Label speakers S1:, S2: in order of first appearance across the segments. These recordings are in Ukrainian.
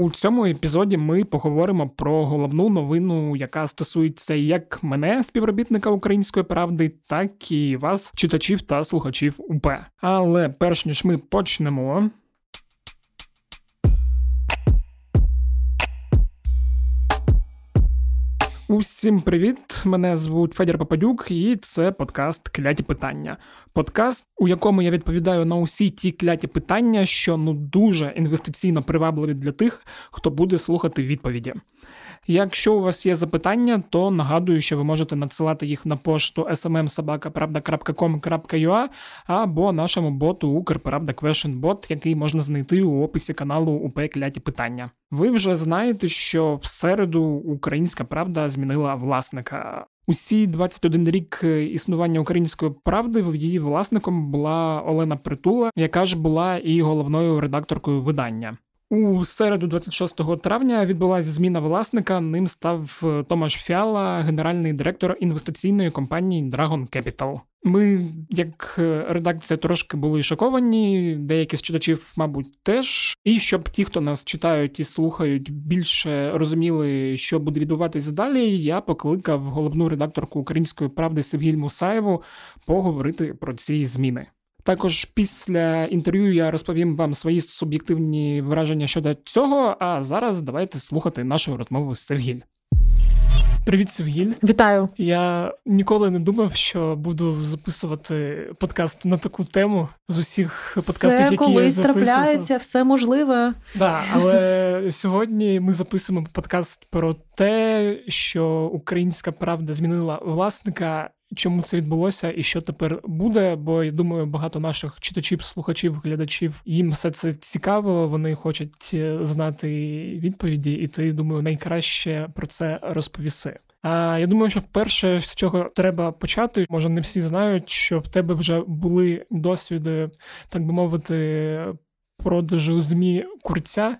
S1: У цьому епізоді ми поговоримо про головну новину, яка стосується як мене, співробітника української правди, так і вас, читачів та слухачів УП. Але перш ніж ми почнемо. Усім привіт! Мене звуть Федір Попадюк, і це подкаст Кляті питання. Подкаст, у якому я відповідаю на усі ті кляті питання, що ну дуже інвестиційно привабливі для тих, хто буде слухати відповіді. Якщо у вас є запитання, то нагадую, що ви можете надсилати їх на пошту smmsobaka.pravda.com.ua або нашому боту Укрправда Questionbot, який можна знайти у описі каналу УП Кляті питання. Ви вже знаєте, що в середу Українська Правда змінила власника. Усі 21 рік існування української правди її власником була Олена Притула, яка ж була і головною редакторкою видання. У середу, 26 травня, відбулася зміна власника. Ним став е, Томаш Фіала, генеральний директор інвестиційної компанії Dragon Capital. Ми, як е, редакція, трошки були шоковані, деякі з читачів, мабуть, теж. І щоб ті, хто нас читають і слухають, більше розуміли, що буде відбуватися далі. Я покликав головну редакторку української правди Севгіль Мусаєву поговорити про ці зміни. Також після інтерв'ю я розповім вам свої суб'єктивні враження щодо цього. А зараз давайте слухати нашу розмову з Севгіль. Привіт, Севгіль.
S2: Вітаю.
S1: Я ніколи не думав, що буду записувати подкаст на таку тему з усіх подкастів,
S2: все
S1: які
S2: колись
S1: я
S2: трапляється, все можливе.
S1: Да, але сьогодні ми записуємо подкаст про те, що українська правда змінила власника чому це відбулося і що тепер буде. Бо я думаю, багато наших читачів, слухачів, глядачів їм все це цікаво. Вони хочуть е, знати відповіді, і ти думаю, найкраще про це розповіси. А я думаю, що перше, з чого треба почати, може не всі знають, що в тебе вже були досвіди, так би мовити, продажу змі курця.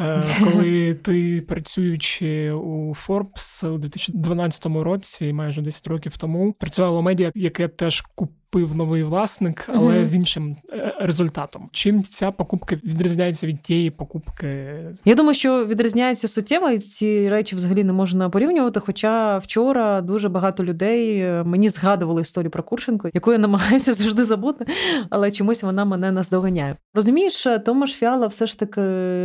S1: Е, коли ти працюючи у Forbes у 2012 році, майже 10 років тому, працювало медіа, яке теж куп купив новий власник, але mm-hmm. з іншим е, результатом. Чим ця покупка відрізняється від тієї покупки?
S2: Я думаю, що відрізняється суттєво, і ці речі взагалі не можна порівнювати. Хоча вчора дуже багато людей е, мені згадували історію про Курченко, яку я намагаюся завжди забути, але чомусь вона мене наздоганяє. Розумієш, Томаш Фіала все ж таки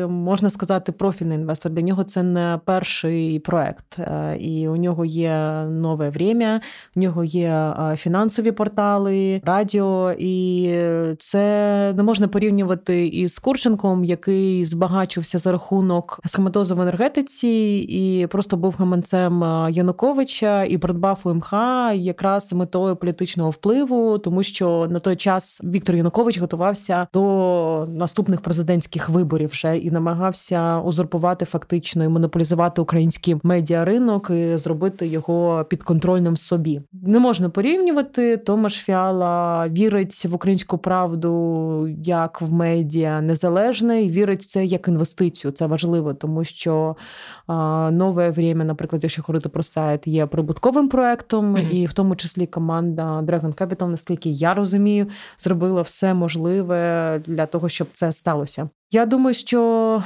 S2: можна сказати профільний інвестор. Для нього це не перший проект, е, і у нього є нове время, у нього є фінансові портали канали радіо, і це не можна порівнювати із Курченком, який збагачився за рахунок схематозу в енергетиці і просто був гаманцем Януковича і придбав УМХ якраз метою політичного впливу, тому що на той час Віктор Янукович готувався до наступних президентських виборів вже і намагався узурпувати фактично і монополізувати український медіаринок і зробити його підконтрольним собі. Не можна порівнювати Томаш Фіал матеріала, вірить в українську правду як в медіа незалежне, і вірить в це як інвестицію. Це важливо, тому що а, нове время, наприклад, якщо говорити про сайт, є прибутковим проектом, mm-hmm. і в тому числі команда Dragon Capital, наскільки я розумію, зробила все можливе для того, щоб це сталося. Я думаю, що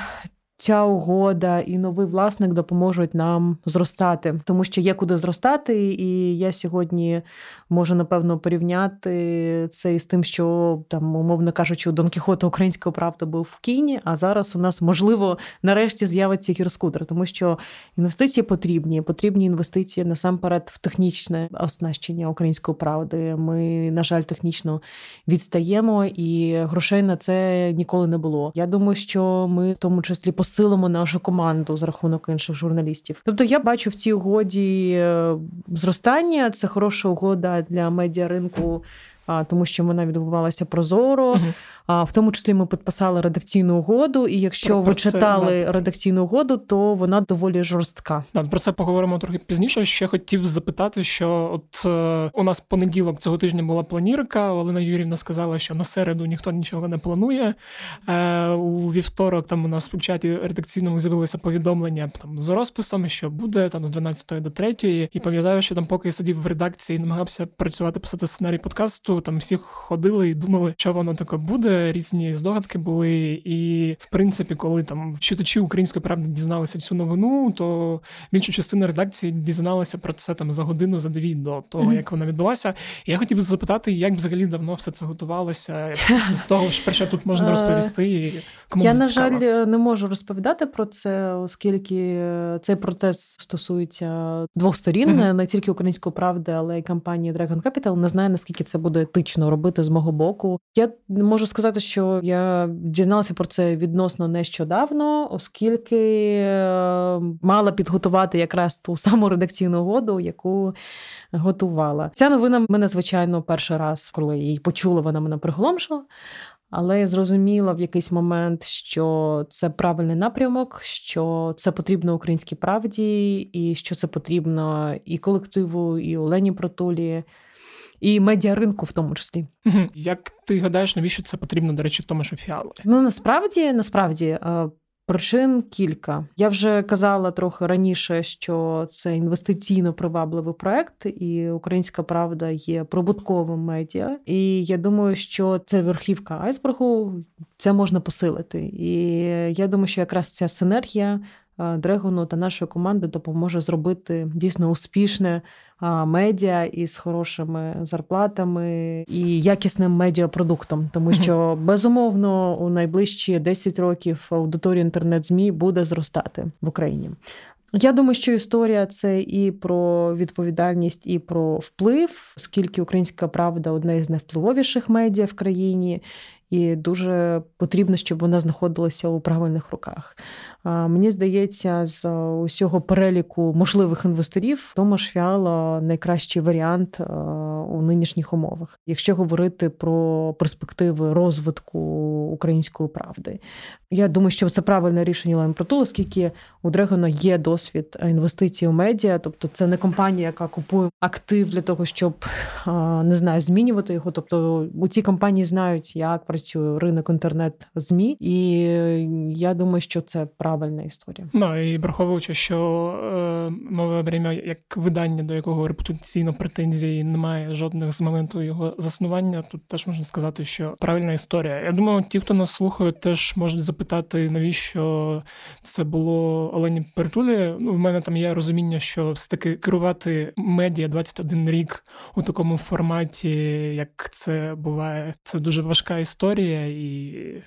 S2: ця угода і новий власник допоможуть нам зростати, тому що є куди зростати, і я сьогодні можу напевно порівняти це із тим, що там, умовно кажучи, у Дон Кіхота українського правда був в Кіні. А зараз у нас можливо нарешті з'явиться гірскутер, тому що інвестиції потрібні. Потрібні інвестиції насамперед в технічне оснащення української правди. Ми, на жаль, технічно відстаємо, і грошей на це ніколи не було. Я думаю, що ми в тому числі по посилимо нашу команду за рахунок інших журналістів. Тобто я бачу в цій угоді е, зростання. Це хороша угода для медіаринку тому що вона відбувалася прозоро. Угу. А в тому числі ми підписали редакційну угоду. І якщо про, ви про читали це, редакційну угоду, то вона доволі жорстка.
S1: Да, про це поговоримо трохи пізніше. Ще хотів запитати, що от е, у нас понеділок цього тижня була планірка. Олена Юрівна сказала, що на середу ніхто нічого не планує. Е, У вівторок там у нас в чаті редакційному з'явилося повідомлення там з розписом, що буде там з 12 до 3. І пам'ятаю, що там, поки я сидів в редакції, намагався працювати, писати сценарій подкасту там всі ходили і думали, що воно таке буде. Дуже різні здогадки були. І в принципі, коли там читачі української правди дізналися цю новину, то більша частина редакції дізналася про це там за годину, за дві до того, як вона відбулася. І я хотів би запитати, як взагалі давно все це готувалося, з того, що перше тут можна е, розповісти. Кому
S2: я на жаль не можу розповідати про це, оскільки цей процес стосується двох сторін, mm-hmm. не тільки української правди, але й компанії Dragon Capital. Не знаю наскільки це буде етично робити з мого боку. Я можу сказати, що я дізналася про це відносно нещодавно, оскільки е, мала підготувати якраз ту саму редакційну угоду, яку готувала. Ця новина мене звичайно перший раз, коли її почула, вона мене приголомшила. Але я зрозуміла в якийсь момент, що це правильний напрямок, що це потрібно українській правді, і що це потрібно і колективу, і Олені Протулі, і медіаринку в тому числі.
S1: Як ти гадаєш, навіщо це потрібно, до речі, в тому, що фіали?
S2: Ну насправді, насправді. Е, причин кілька. Я вже казала трохи раніше, що це інвестиційно привабливий проект, і Українська Правда є прибутковим медіа. І я думаю, що це верхівка айсбергу, це можна посилити. І я думаю, що якраз ця синергія Дрегону та нашої команди допоможе зробити дійсно успішне медіа із хорошими зарплатами і якісним медіапродуктом, тому що безумовно у найближчі 10 років аудиторія інтернет-змі буде зростати в Україні. Я думаю, що історія це і про відповідальність, і про вплив, оскільки українська правда одне із найвпливовіших медіа в країні, і дуже потрібно, щоб вона знаходилася у правильних руках. Мені здається, з усього переліку можливих інвесторів Томаш Фіала найкращий варіант у нинішніх умовах, якщо говорити про перспективи розвитку української правди. Я думаю, що це правильне рішення Лайн Протул, оскільки у Дрегона є досвід інвестицій у медіа, тобто це не компанія, яка купує актив для того, щоб не знаю, змінювати його. Тобто у цій компанії знають, як працює ринок інтернет-змі, і я думаю, що це правильна історія.
S1: Ну і враховуючи, що нове время як видання, до якого репутаційно претензій немає жодних з моменту його заснування, тут теж можна сказати, що правильна історія. Я думаю, ті, хто нас слухає, теж можуть запитати, навіщо це було Олені Притулі. Ну, в мене там є розуміння, що все таки керувати медіа 21 рік у такому форматі, як це буває, це дуже важка історія, і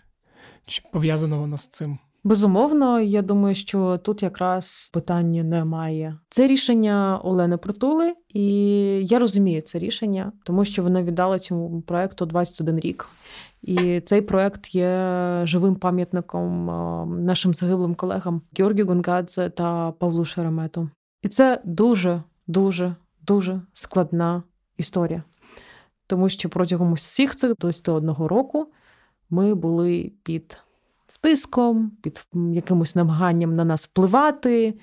S1: чи пов'язано воно з цим.
S2: Безумовно, я думаю, що тут якраз питання немає. Це рішення Олени Притули, і я розумію це рішення, тому що вона віддала цьому проекту 21 рік. І цей проект є живим пам'ятником нашим загиблим колегам Георгію Гонгадзе та Павлу Шеремету. І це дуже, дуже, дуже складна історія, тому що протягом усіх цих 21 року ми були під тиском, під якимось намаганням на нас впливати,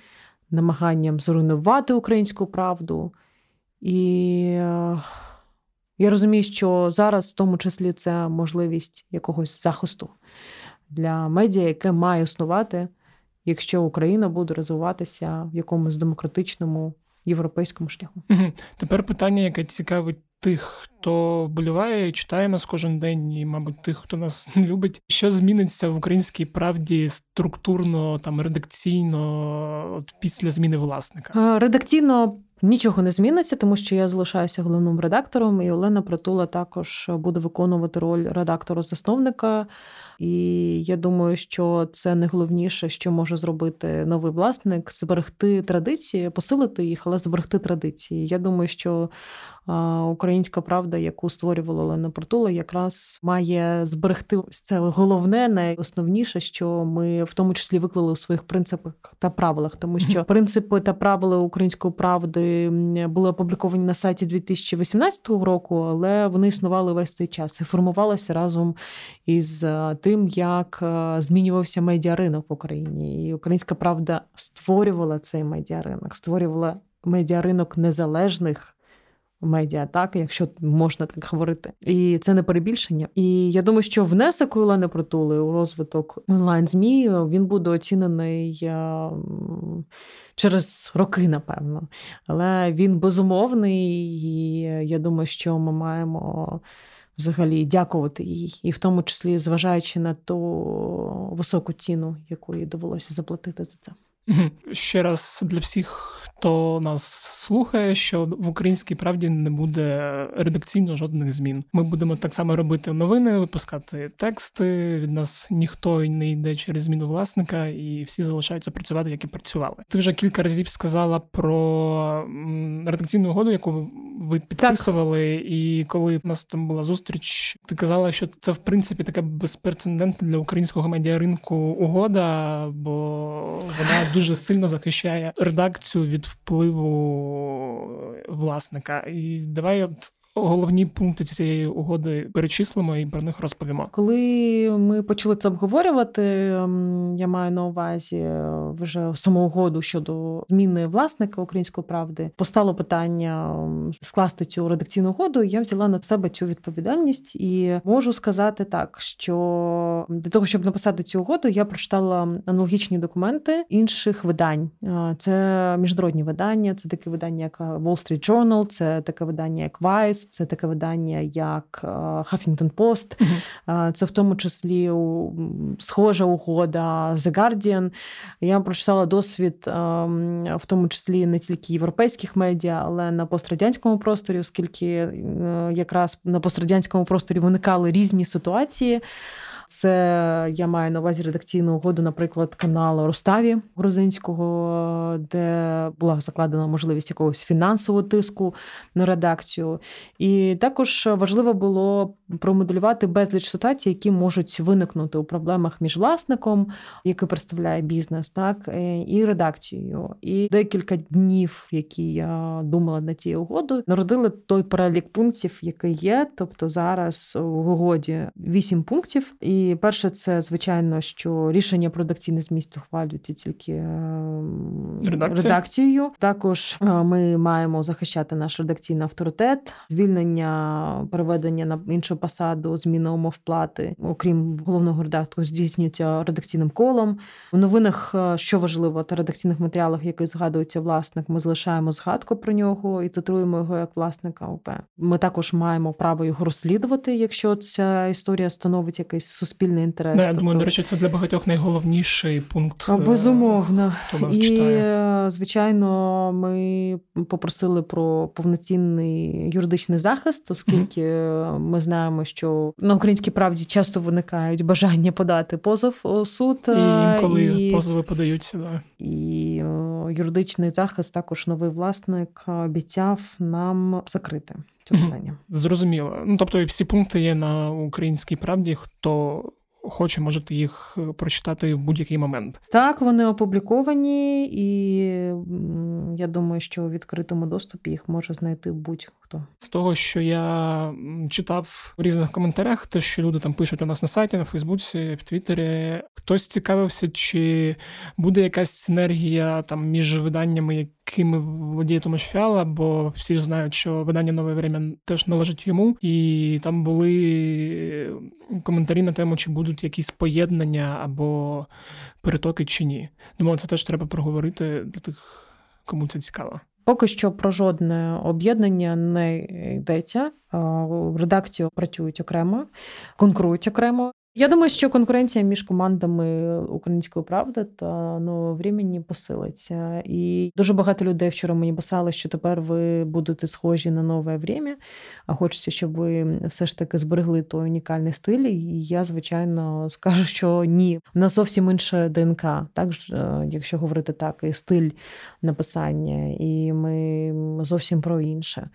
S2: намаганням зруйнувати українську правду. І е, я розумію, що зараз, в тому числі, це можливість якогось захисту для медіа, яке має існувати, якщо Україна буде розвиватися в якомусь демократичному європейському шляху.
S1: Тепер питання, яке цікавить тих, хто вболіває, читає нас кожен день, і, мабуть, тих, хто нас не любить, що зміниться в українській правді структурно, там редакційно от після зміни власника?
S2: Редакційно. Нічого не зміниться, тому що я залишаюся головним редактором, і Олена Притула також буде виконувати роль редактора-засновника. І я думаю, що це найголовніше, що може зробити новий власник зберегти традиції, посилити їх, але зберегти традиції. Я думаю, що українська правда, яку створювала Олена Портула, якраз має зберегти це головне, найосновніше, що ми в тому числі виклали у своїх принципах та правилах, тому що принципи та правила української правди були опубліковані на сайті 2018 року, але вони існували весь цей час і формувалися разом із тим, як змінювався медіаринок в Україні, і Українська правда створювала цей медіаринок, створювала медіаринок незалежних медіа, так, якщо можна так говорити. І це не перебільшення. І я думаю, що внесок Олени Протули у розвиток онлайн-змі він буде оцінений через роки, напевно. Але він безумовний, і я думаю, що ми маємо взагалі дякувати їй, і в тому числі зважаючи на ту високу ціну, яку їй довелося заплатити за це.
S1: Ще раз для всіх, хто нас слухає, що в українській правді не буде редакційно жодних змін. Ми будемо так само робити новини, випускати тексти. Від нас ніхто не йде через зміну власника, і всі залишаються працювати, як і працювали. Ти вже кілька разів сказала про редакційну угоду, яку ви підписували. Так. І коли в нас там була зустріч, ти казала, що це в принципі така безпрецедентна для українського медіаринку угода, бо вона дуже сильно захищає редакцію від впливу власника. І давай от головні пункти цієї угоди перечислимо і про них розповімо.
S2: Коли ми почали це обговорювати, ем, я маю на увазі е, вже саму угоду щодо зміни власника української правди. Постало питання ем, скласти цю редакційну угоду. Я взяла на себе цю відповідальність і можу сказати так, що для того, щоб написати цю угоду, я прочитала аналогічні документи інших видань. Е, це міжнародні видання, це таке видання, як Wall Street Journal, це таке видання, як Vice, це таке видання, як е, Huffington Post, uh-huh. це в тому числі схожа угода The Guardian. Я прочитала досвід, ем, в тому числі не тільки європейських медіа, але на пострадянському просторі, оскільки е, якраз на пострадянському просторі виникали різні ситуації. Це я маю на увазі редакційну угоду, наприклад, каналу Роставі грузинського, де була закладена можливість якогось фінансового тиску на редакцію. І також важливо було промоделювати безліч ситуацій, які можуть виникнути у проблемах між власником, який представляє бізнес, так е, і редакцією. І декілька днів, які я думала над цією угодою, народили той перелік пунктів, який є. Тобто зараз в угоді вісім пунктів. І і перше, це звичайно, що рішення про редакційне зміст ухвалюється тільки ем, Редакція. редакцією. Також е, ми маємо захищати наш редакційний авторитет, звільнення, переведення на іншу посаду, зміна умов плати, окрім головного редактора, здійснюється редакційним колом. В новинах, е, що важливо, та редакційних матеріалах, які згадується власник, ми залишаємо згадку про нього і титруємо його як власника ОП. Ми також маємо право його розслідувати, якщо ця історія становить якийсь суспільний інтерес.
S1: Да, я тобто... думаю, до речі, це для багатьох найголовніший пункт.
S2: Е, безумовно.
S1: Хто нас
S2: І,
S1: читає.
S2: звичайно, ми попросили про повноцінний юридичний захист, оскільки mm-hmm. ми знаємо, що на українській правді часто виникають бажання подати позов у суд.
S1: І е, інколи і... позови подаються. Да.
S2: І юридичний захист також новий власник обіцяв нам закрити це питання.
S1: Зрозуміло. Ну тобто, всі пункти є на українській правді. Хто хоче, можете їх прочитати в будь-який момент.
S2: Так, вони опубліковані, і я думаю, що у відкритому доступі їх може знайти будь-хто.
S1: З того, що я читав у різних коментарях, те, що люди там пишуть у нас на сайті, на Фейсбуці, в Твіттері, хтось цікавився, чи буде якась синергія там між виданнями, якими володіє Томаш Фіала, бо всі знають, що видання нове время теж належить йому, і там були коментарі на тему, чи будуть якісь поєднання або перетоки, чи ні. Думаю, це теж треба проговорити для тих, кому це цікаво.
S2: Поки що про жодне об'єднання не йдеться. В редакцію працюють окремо, конкурують окремо. Я думаю, що конкуренція між командами української правди та нового времени посилиться. І дуже багато людей вчора мені писали, що тепер ви будете схожі на нове время, а хочеться, щоб ви все ж таки зберегли той унікальний стиль. І я, звичайно, скажу, що ні, у нас зовсім інша ДНК, так е, якщо говорити так, і стиль написання, і ми зовсім про інше,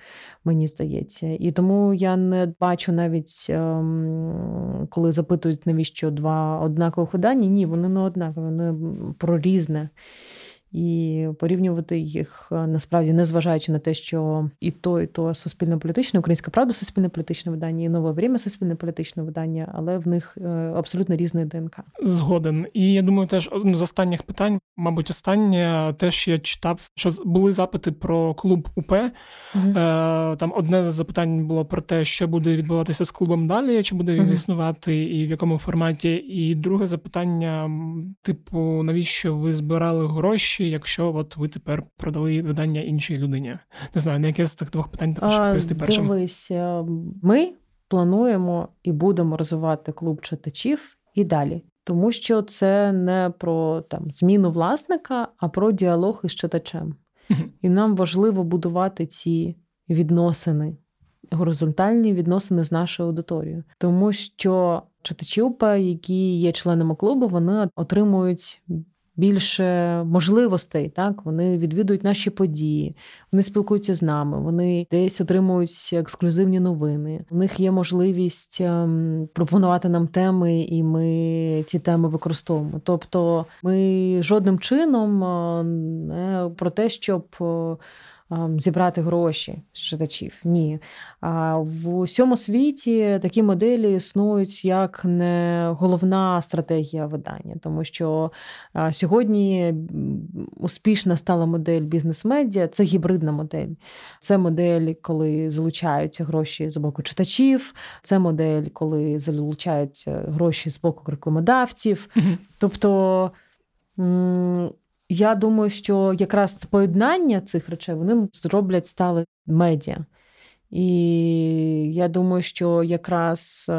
S2: мені здається. І тому я не бачу навіть ем, коли запитують запитують, навіщо два однакових видання. Ні, вони не однакові, вони про різне і порівнювати їх е, насправді, незважаючи на те, що і то, і то суспільно-політичне, українська правда суспільно політичне видання, і нове время суспільно політичне видання, але в них е, абсолютно різний ДНК.
S1: Згоден. І я думаю, теж одне з останніх питань, мабуть, останнє теж я читав, що були запити про клуб УП. Угу. Там одне з запитань було про те, що буде відбуватися з клубом далі, чи буде він угу. існувати, і в якому форматі. І друге запитання: типу, навіщо ви збирали гроші? Гроші, якщо от ви тепер продали видання іншій людині? Не знаю, на яке з цих двох питань першим.
S2: Дивись, е, ми плануємо і будемо розвивати клуб читачів і далі. Тому що це не про там зміну власника, а про діалог із читачем. І нам важливо будувати ці відносини, горизонтальні відносини з нашою аудиторією, тому що читачі УП, які є членами клубу, вони отримують більше можливостей. Так вони відвідують наші події, вони спілкуються з нами, вони десь отримують ексклюзивні новини. У них є можливість ем, пропонувати нам теми, і ми ці теми використовуємо. Тобто, ми жодним чином е, не про те, щоб е, зібрати гроші з читачів. Ні. В усьому світі такі моделі існують як не головна стратегія видання, тому що сьогодні успішна стала модель бізнес-медіа це гібридна модель. Це модель, коли залучаються гроші з боку читачів, це модель, коли залучаються гроші з боку рекламодавців. Тобто. Я думаю, що якраз поєднання цих речей вони зроблять стали медіа. І я думаю, що якраз е,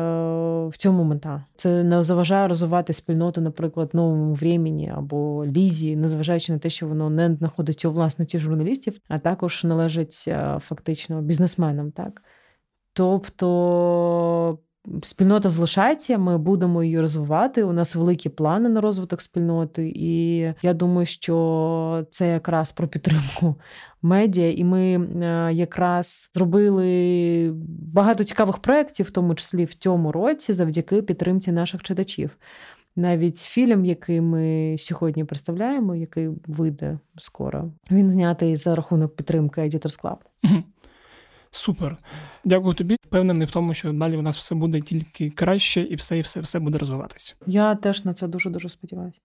S2: в цьому мета це не заважає розвивати спільноту, наприклад, новому времені або лізі, незважаючи на те, що воно не знаходиться у власності журналістів, а також належить е, фактично бізнесменам. Так? Тобто Спільнота залишається, ми будемо її розвивати. У нас великі плани на розвиток спільноти, і я думаю, що це якраз про підтримку медіа, і ми е, якраз зробили багато цікавих проєктів, в тому числі в цьому році, завдяки підтримці наших читачів. Навіть фільм, який ми сьогодні представляємо, який вийде скоро, він знятий за рахунок підтримки Editors Club.
S1: Супер. Дякую тобі. Впевнений в тому, що далі у нас все буде тільки краще, і все, і все, все буде розвиватися.
S2: Я теж на це дуже дуже сподіваюся.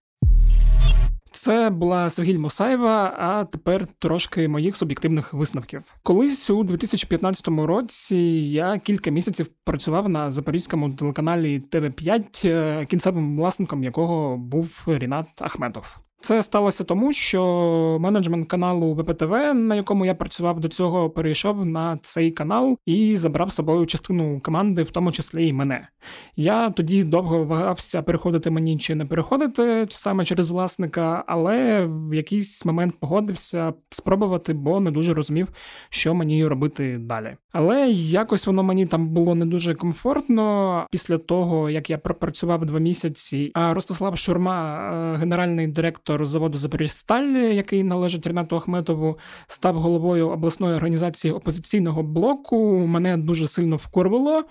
S1: Це була Сергій Мосаєва, а тепер трошки моїх суб'єктивних висновків. Колись у 2015 році я кілька місяців працював на запорізькому телеканалі ТВ 5 е, кінцевим власником якого був Рінат Ахметов. Це сталося тому, що менеджмент каналу ВПТВ, на якому я працював до цього, перейшов на цей канал і забрав з собою частину команди, в тому числі і мене. Я тоді довго вагався переходити мені чи не переходити саме через власника, але в якийсь момент погодився спробувати, бо не дуже розумів, що мені робити далі. Але якось воно мені там було не дуже комфортно після того, як я пропрацював два місяці. А Ростислав Шурма, е, генеральний директор заводу Запоріжсталь, який належить Ренату Ахметову, став головою обласної організації опозиційного блоку. Мене дуже сильно вкорвало.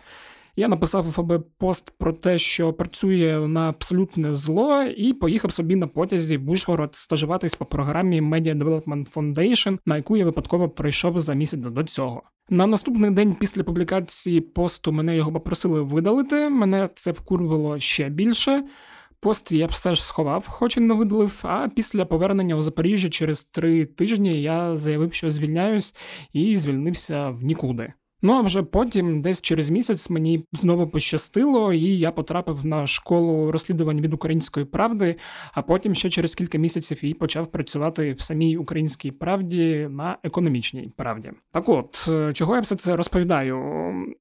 S1: Я написав у ФБ пост про те, що працює на абсолютне зло, і поїхав собі на потязі в Ужгород стажуватись по програмі Media Development Foundation, на яку я випадково пройшов за місяць до цього. На наступний день після публікації посту мене його попросили видалити. Мене це вкурвало ще більше. Пост я б все ж сховав, хоч і не видалив. А після повернення у Запоріжжя через три тижні я заявив, що звільняюсь, і звільнився в нікуди. Ну а вже потім, десь через місяць, мені знову пощастило, і я потрапив на школу розслідувань від української правди. А потім ще через кілька місяців і почав працювати в самій українській правді на економічній правді. Так, от е, чого я все це розповідаю?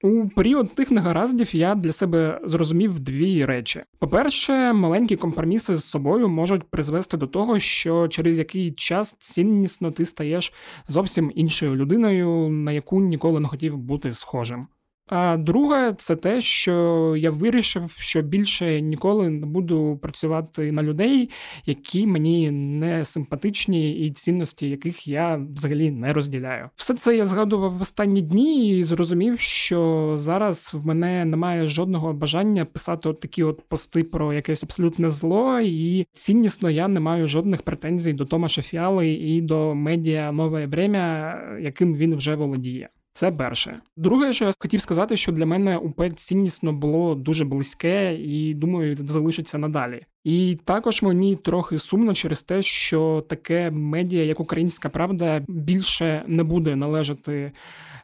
S1: У період тих негараздів я для себе зрозумів дві речі: по-перше, маленькі компроміси з собою можуть призвести до того, що через який час ціннісно ти стаєш зовсім іншою людиною, на яку ніколи не хотів бути схожим. А друге, це те, що я вирішив, що більше ніколи не буду працювати на людей, які мені не симпатичні, і цінності яких я взагалі не розділяю. Все це я згадував в останні дні і зрозумів, що зараз в мене немає жодного бажання писати от такі от пости про якесь абсолютне зло, і ціннісно я не маю жодних претензій до Томаша Фіали і до медіа нове время, яким він вже володіє. Це перше. Друге, що я хотів сказати, що для мене УП ціннісно було дуже близьке і думаю, залишиться надалі. І також мені трохи сумно через те, що таке медіа, як Українська Правда, більше не буде належати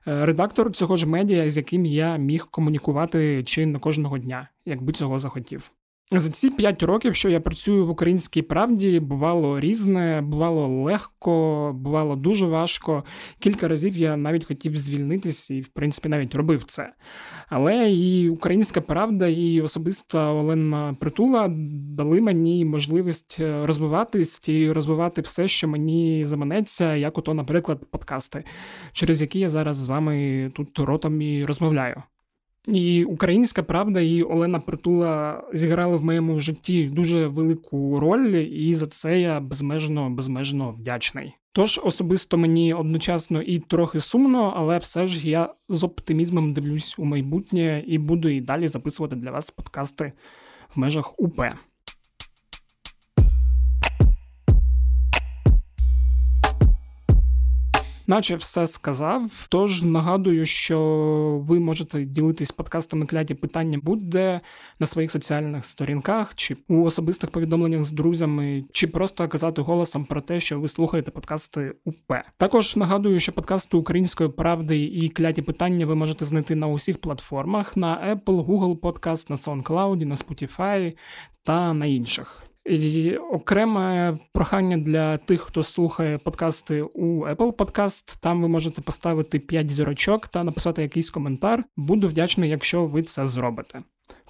S1: е, редактору цього ж медіа, з яким я міг комунікувати чи не кожного дня, якби цього захотів. За ці п'ять років, що я працюю в українській правді, бувало різне, бувало легко, бувало дуже важко. Кілька разів я навіть хотів звільнитись і, в принципі, навіть робив це. Але і українська правда, і особиста Олена Притула дали мені можливість розвиватись і розвивати все, що мені заманеться, як ото, наприклад, подкасти, через які я зараз з вами тут ротом і розмовляю. І українська правда і Олена Притула зіграли в моєму житті дуже велику роль, і за це я безмежно безмежно вдячний. Тож особисто мені одночасно і трохи сумно, але все ж я з оптимізмом дивлюсь у майбутнє і буду і далі записувати для вас подкасти в межах УП. Наче все сказав. Тож нагадую, що ви можете ділитись подкастами кляті питання будь-де на своїх соціальних сторінках, чи у особистих повідомленнях з друзями, чи просто казати голосом про те, що ви слухаєте подкасти УП. Також нагадую, що подкасти української правди і кляті питання ви можете знайти на усіх платформах: на Apple, Google Podcast, на SoundCloud, на Spotify та на інших. Окреме прохання для тих, хто слухає подкасти у Apple Podcast. Там ви можете поставити 5 зірочок та написати якийсь коментар. Буду вдячний, якщо ви це зробите.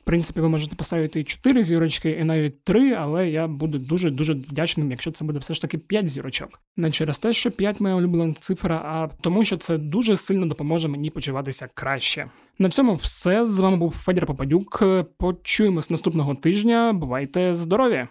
S1: В принципі, ви можете поставити 4 зірочки і навіть 3, але я буду дуже-дуже вдячним, якщо це буде все ж таки 5 зірочок. Не через те, що 5 моя улюблена цифра, а тому, що це дуже сильно допоможе мені почуватися краще. На цьому все. З вами був Федір Попадюк. Почуємось наступного тижня. Бувайте здорові!